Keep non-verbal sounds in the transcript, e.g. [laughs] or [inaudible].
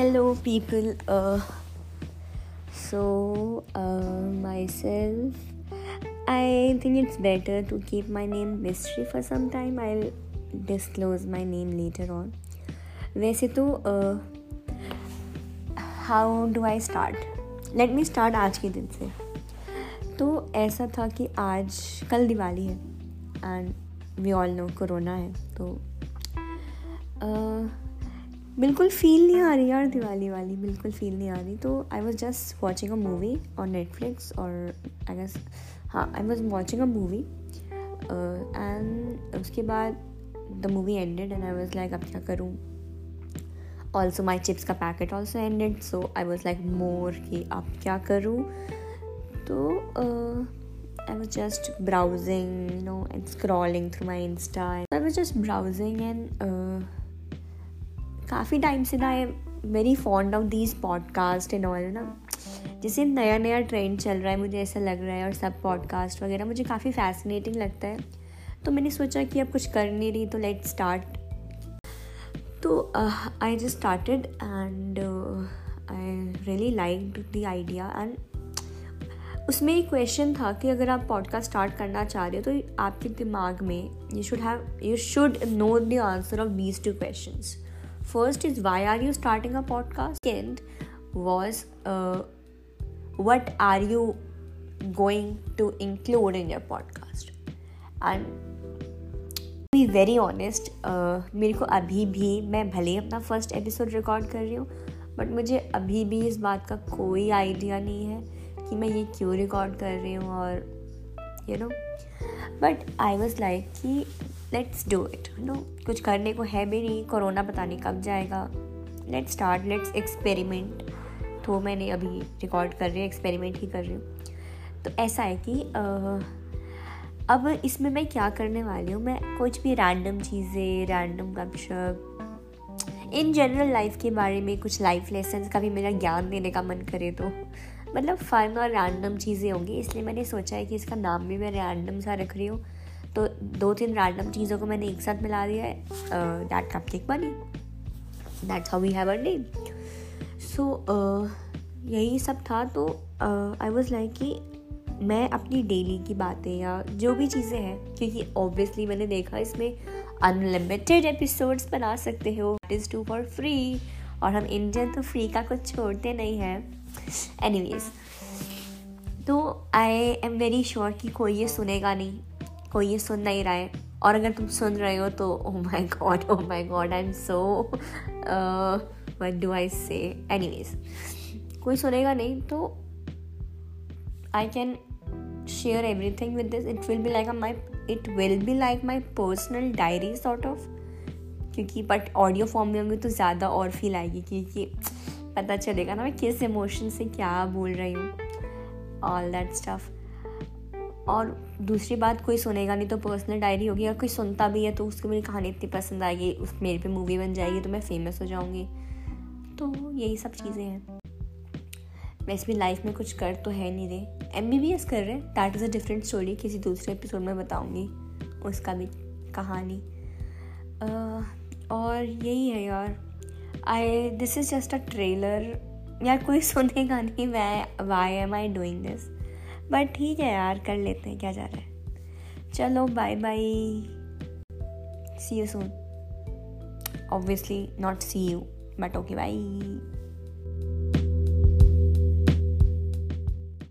Hello people so myself I think it's better to keep my name mystery for some time I disclose my name later on वैसे तो how do I start let me start आज के दिन से. तो ऐसा था कि आज कल दिवाली है and we all know corona है तो बिल्कुल फील नहीं आ रही यार दिवाली वाली, बिल्कुल फील नहीं आ रही। तो I was just watching a movie on Netflix और आई गेस हाँ I was watching a movie and उसके बाद the movie ended and I was like अब क्या करूँ? ऑल्सो माई चिप्स का packet also ended so I was like more कि अब क्या करूँ? तो I was just browsing no and scrolling through my Insta I was just browsing and काफ़ी टाइम से ना I very fond of these podcast and all ना? जैसे नया नया ट्रेंड चल रहा है, मुझे ऐसा लग रहा है और सब पॉडकास्ट वगैरह, मुझे काफ़ी फैसिनेटिंग लगता है। तो मैंने सोचा कि अब कुछ कर नहीं रही तो लेट स्टार्ट तो I just started and I really like the idea and उसमें एक क्वेश्चन था कि अगर आप पॉडकास्ट स्टार्ट करना चाह रहे हो तो आपके दिमाग में you should have you should know the answer of these two questions First is why are you starting a podcast? Second was uh, what are you going to include in your podcast? And be very honest मेरे को अभी भी मैं भले अपना first episode record कर रही हूँ बट मुझे अभी भी इस बात का कोई आइडिया नहीं है कि मैं ये क्यों रिकॉर्ड कर रही हूँ और you know but I was like कि लेट्स डू इट नो कुछ करने को है भी नहीं, कोरोना पता नहीं कब जाएगा। लेट्स स्टार्ट लेट्स एक्सपेरिमेंट तो मैंने अभी रिकॉर्ड कर रही हूँ एक्सपेरिमेंट ही कर रही हूँ। तो ऐसा है कि अब इसमें मैं क्या करने वाली हूँ, मैं कुछ भी रैंडम चीज़ें रैंडम गपशप इन जनरल लाइफ के बारे में कुछ लाइफ लेसन का भी मेरा ज्ञान देने का मन करे तो। मतलब फन और रैंडम चीज़ें होंगी, इसलिए मैंने सोचा है कि इसका नाम भी मैं रैंडम सा रख रही हूँ। तो दो तीन रैंडम चीज़ों को मैंने एक साथ मिला दिया है। That cupcake bunny that's how we have a name so यही सब था। तो आई वॉज़ लाइक कि मैं अपनी डेली की बातें या जो भी चीज़ें हैं, क्योंकि ऑब्वियसली मैंने देखा इसमें अनलिमिटेड एपिसोड्स बना सकते हो। It is to for free और हम इंडियन तो फ्री का कुछ छोड़ते नहीं हैं। एनीवेज तो आई एम वेरी श्योर कि कोई ये सुनेगा नहीं, कोई ये सुन नहीं रहा है। और अगर तुम सुन रहे हो तो ओ my god oh my god I am so what do I say anyways कोई सुनेगा नहीं तो I can share everything with this it will be like my it will be like my personal diary sort of क्योंकि but audio form में होंगे तो ज़्यादा और फील आएगी क्योंकि पता चलेगा ना मैं किस इमोशन से क्या बोल रही हूँ ऑल दैट स्टफ़ और दूसरी बात, कोई सुनेगा नहीं तो पर्सनल डायरी होगी, अगर कोई सुनता भी है तो उसको मेरी कहानी इतनी पसंद आएगी, उस मेरे पे मूवी बन जाएगी तो मैं फ़ेमस हो जाऊँगी। तो यही सब चीज़ें हैं। वैसे भी लाइफ में कुछ कर तो है नहीं रहे एम बी बी एस कर रहे हैं। That is a different story किसी दूसरे एपिसोड में बताऊँगी। उसका भी कहानी। और यही है यार। I this is just a trailer यार, कोई [laughs] सुनेगा नहीं, मैं why am I doing this but ठीक है यार, कर लेते हैं, क्या जा रहा है। चलो bye bye see you soon obviously not see you but okay bye